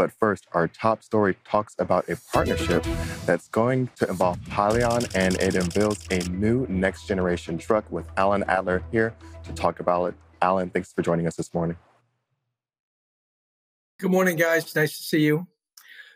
But first, our top story talks about a partnership that's going to involve Hyliion and it unveils a new next generation truck with Alan Adler here to talk about it. Alan, thanks for joining us this morning. Good morning, guys. Nice to see you.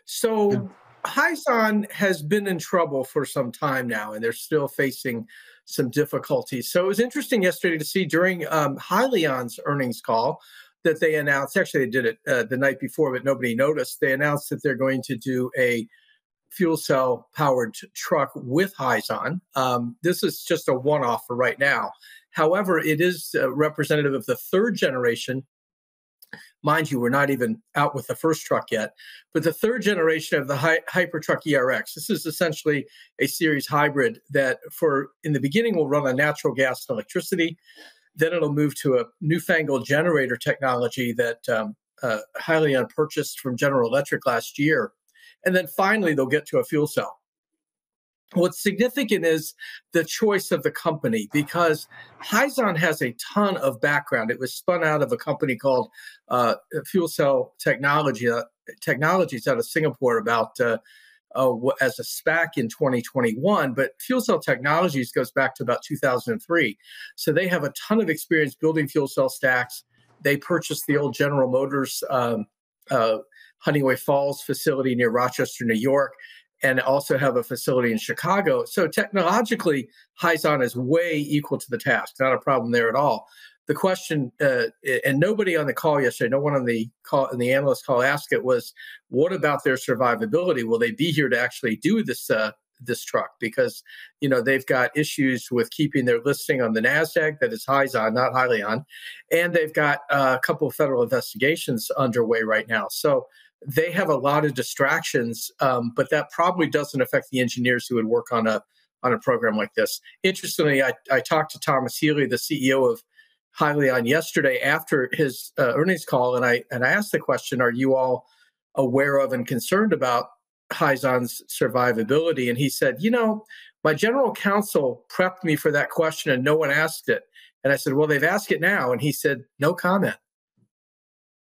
So, Hyzon has been in trouble for some time now, and they're still facing some difficulties. So, it was interesting yesterday to see during um, Hyliion's earnings call that they announced, actually, they did it uh, the night before, but nobody noticed. They announced that they're going to do a fuel cell powered truck with Hyzon. Um, this is just a one off for right now. However, it is uh, representative of the third generation Mind you, we're not even out with the first truck yet, but the third generation of the Hy- Hypertruck ERX. This is essentially a series hybrid that, for in the beginning, will run on natural gas and electricity. Then it'll move to a newfangled generator technology that um, uh, purchased from General Electric last year, and then finally they'll get to a fuel cell. What's significant is the choice of the company because Hyzon has a ton of background. It was spun out of a company called uh, Fuel Cell Technology uh, Technologies out of Singapore about uh, uh, as a SPAC in 2021. But Fuel Cell Technologies goes back to about 2003, so they have a ton of experience building fuel cell stacks. They purchased the old General Motors. Um, uh, Honeoye Falls facility near Rochester, New York and also have a facility in Chicago. So technologically, Hyzon is way equal to the task. Not a problem there at all. The question, uh, and nobody on the call yesterday, no one on the call, in the analyst call asked it was, what about their survivability? Will they be here to actually do this uh, this truck? Because you know they've got issues with keeping their listing on the Nasdaq. That is Hyzon, not Hyliion, and they've got uh, a couple of federal investigations underway right now. So they have a lot of distractions, um, but that probably doesn't affect the engineers who would work on a on a program like this. Interestingly, I, I talked to Thomas Healy, the CEO of Hyliion, yesterday after his uh, earnings call, and I and I asked the question: Are you all aware of and concerned about Hyzon's survivability? And he said, You know, my general counsel prepped me for that question, and no one asked it. And I said, Well, they've asked it now, and he said, No comment.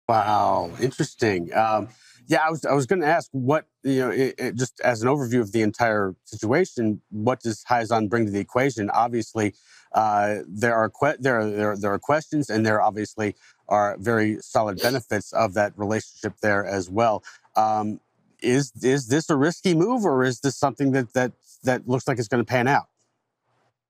Wow, interesting. Um, yeah, I was I was going to ask what you know, it, it, just as an overview of the entire situation, what does Hyzon bring to the equation? Obviously, uh, there are que- there, are, there are, there are questions, and there obviously are very solid benefits of that relationship there as well. Um, is is this a risky move, or is this something that that that looks like it's going to pan out?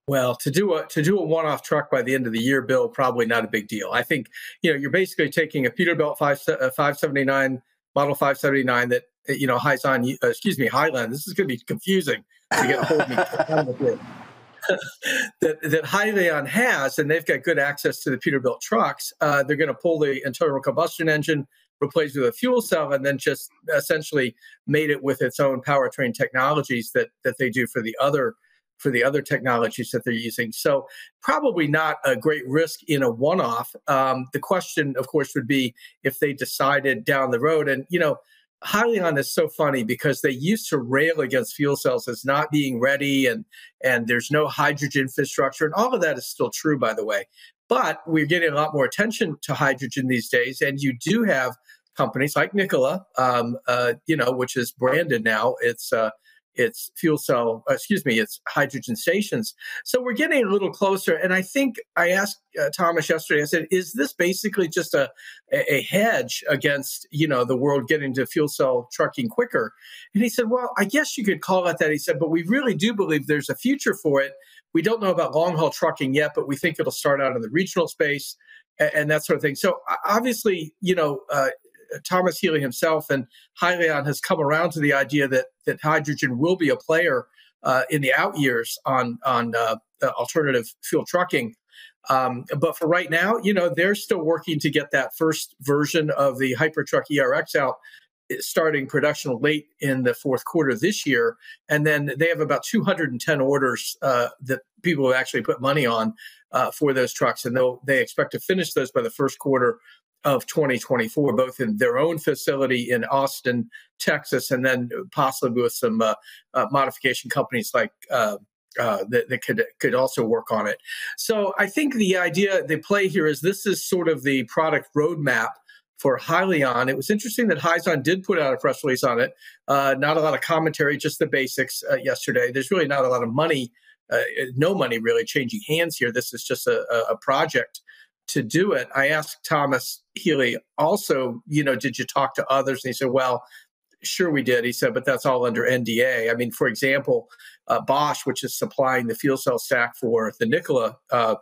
Well, to do a to do a one off truck by the end of the year, Bill, probably not a big deal. I think you know you're basically taking a Peterbilt 5, uh, 579 model 579 that uh, you know Hyzon, uh, excuse me, Hyliion. This is going to be confusing to get a hold of me. that that has, and they've got good access to the Peterbilt trucks. Uh, they're going to pull the internal combustion engine, replace with a fuel cell, and then just essentially made it with its own powertrain technologies that that they do for the other for the other technologies that they're using. So probably not a great risk in a one-off. Um, the question, of course, would be if they decided down the road, and you know. Hyliion is so funny because they used to rail against fuel cells as not being ready and and there's no hydrogen infrastructure and all of that is still true by the way. But we're getting a lot more attention to hydrogen these days and you do have companies like Nikola um, uh, you know which is branded now. It's uh, it's fuel cell, uh, excuse me, it's hydrogen stations. So we're getting a little closer. And I think I asked uh, Thomas yesterday, I said, is this basically just a, a hedge against, you know, the world getting to fuel cell trucking quicker? And he said, well, I guess you could call it that. He said, but we really do believe there's a future for it. We don't know about long haul trucking yet, but we think it'll start out in the regional space and, and that sort of thing. So obviously, you know, uh, Thomas Healy himself and Hyliion has come around to the idea that that hydrogen will be a player uh, in the out years on on uh, alternative fuel trucking. Um, but for right now, you know, they're still working to get that first version of the Hypertruck ERX out, eh, starting production late in the fourth quarter this year. And then they have about 210 orders uh, that people have actually put money on uh, for those trucks, and they'll they expect to finish those by the first quarter of 2024, both in their own facility in Austin, Texas, and then possibly with some uh, uh, modification companies like uh, uh, that, that, could could also work on it. So I think the idea, the play here is this is sort of the product roadmap for Hyliion. It was interesting that Hyzon did put out a press release on it. Uh, not a lot of commentary, just the basics uh, yesterday. There's really not a lot of money, no money really changing hands here. This is just a, a project to do it. I asked Thomas Healy also, you know, did you talk to others? And he said, well, sure we did. He said, but that's all under NDA. I mean, for example, uh, Bosch, which is supplying the fuel cell stack for the Nikola uh,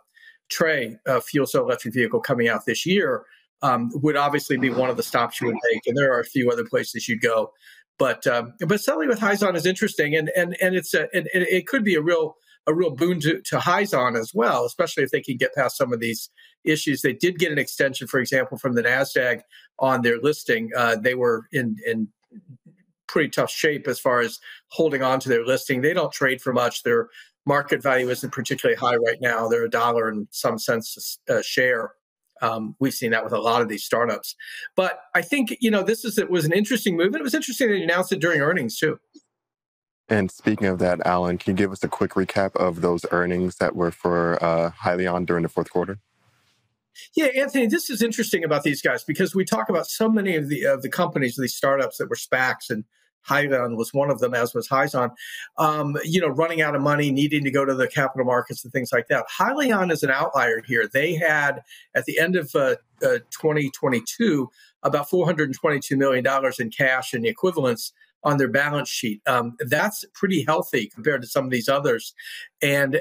Tre uh, fuel cell electric vehicle coming out this year, um, would obviously be one of the stops you would make. And there are a few other places you'd go. But um, but selling with Hyzon is interesting, and and and it's a, it, it could be a real a real boon to, to Hyzon as well, especially if they can get past some of these issues. They did get an extension, for example, from the Nasdaq on their listing. Uh, they were in in pretty tough shape as far as holding on to their listing. They don't trade for much. Their market value isn't particularly high right now. They're a dollar in some sense a share. Um, we've seen that with a lot of these startups. But I think you know this is it was an interesting move, and it was interesting that you announced it during earnings too. And speaking of that, Alan, can you give us a quick recap of those earnings that were for uh, Hyliion during the fourth quarter? Yeah, Anthony, this is interesting about these guys because we talk about so many of the of the companies, these startups that were SPACs, and Hyliion was one of them, as was Hyzon. Um, you know, running out of money, needing to go to the capital markets and things like that. Hyliion is an outlier here. They had at the end of uh, uh, 2022 about 422 million dollars in cash and the equivalents on their balance sheet. Um, that's pretty healthy compared to some of these others. And uh,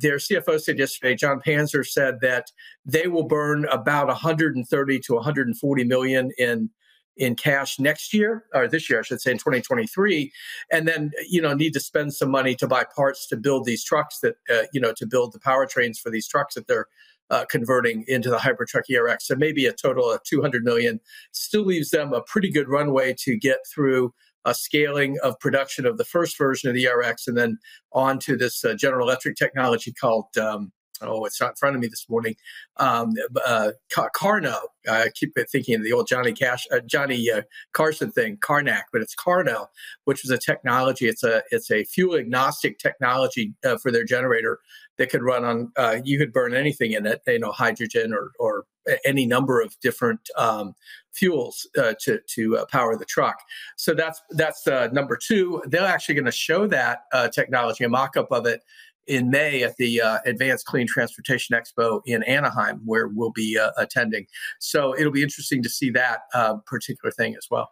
their CFO said yesterday, Jon Panzer said that they will burn about 130 to 140 million in in cash next year or this year i should say in 2023 and then you know need to spend some money to buy parts to build these trucks that uh, you know to build the powertrains for these trucks that they're uh, converting into the Hypertruck ERX. So maybe a total of 200 million still leaves them a pretty good runway to get through a scaling of production of the first version of the ERX and then on to this uh, General Electric technology called um, oh, it's not in front of me this morning. Um, uh, KARNO. I keep thinking of the old Johnny Cash, uh, Johnny uh, Carson thing, Carnac, but it's KARNO, which is a technology. It's a it's a fuel agnostic technology uh, for their generator that could run on. Uh, you could burn anything in it, you know, hydrogen or or any number of different um, fuels uh, to to uh, power the truck. So that's that's uh, number two. They're actually going to show that uh, technology, a mock-up of it, in May at the uh, Advanced Clean Transportation Expo in Anaheim, where we'll be uh, attending. So it'll be interesting to see that uh, particular thing as well.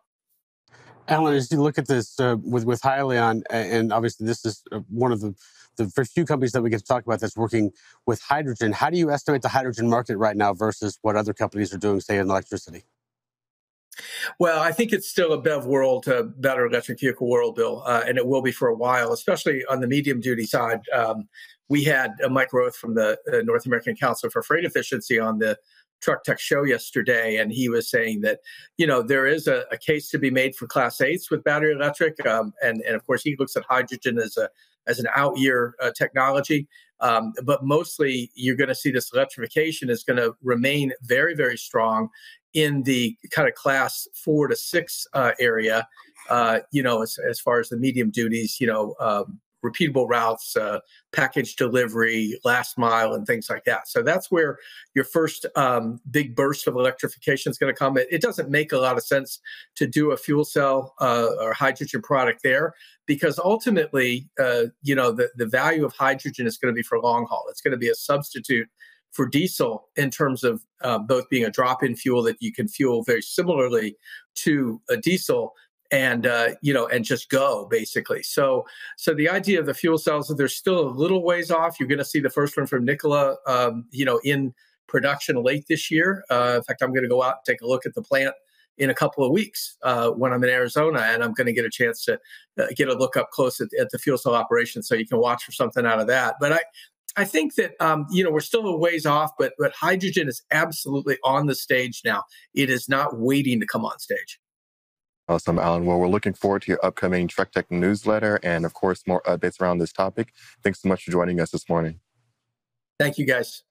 Alan, as you look at this uh, with with Hyliion, and obviously this is uh, one of the the few companies that we get to talk about that's working with hydrogen. How do you estimate the hydrogen market right now versus what other companies are doing, say, in electricity? Well, I think it's still a BEV world, a battery electric vehicle world, Bill, uh, and it will be for a while, especially on the medium duty side. Um, we had uh, Mike Roeth from the uh, North American Council for Freight Efficiency on the Truck Tech show yesterday, and he was saying that you know there is a, a case to be made for Class Eights with battery electric, um, and and of course he looks at hydrogen as a as an out year uh, technology. Um, but mostly, you're going to see this electrification is going to remain very, very strong in the kind of class four to six uh, area, uh, you know, as, as, far as the medium duties, you know, um, repeatable routes, uh, package delivery, last mile, and things like that. So that's where your first um, big burst of electrification is going to come. It, it, doesn't make a lot of sense to do a fuel cell uh, or hydrogen product there because ultimately, uh, you know, the, the value of hydrogen is going to be for long haul. It's going to be a substitute for diesel in terms of uh, both being a drop-in fuel that you can fuel very similarly to a diesel and uh, you know and just go basically. So so the idea of the fuel cells they're still a little ways off. You're going to see the first one from nikola um, you know in production late this year. Uh, in fact i'm going to go out and take a look at the plant in a couple of weeks uh, when i'm in arizona and i'm going to get a chance to uh, get a look up close at, at the fuel cell operation so you can watch for something out of that. But i I think that um, you know we're still a ways off, but but hydrogen is absolutely on the stage now. It is not waiting to come on stage. Awesome, Alan. Well, we're looking forward to your upcoming Truck Tech newsletter and, of course, more updates around this topic. Thanks so much for joining us this morning. Thank you, guys.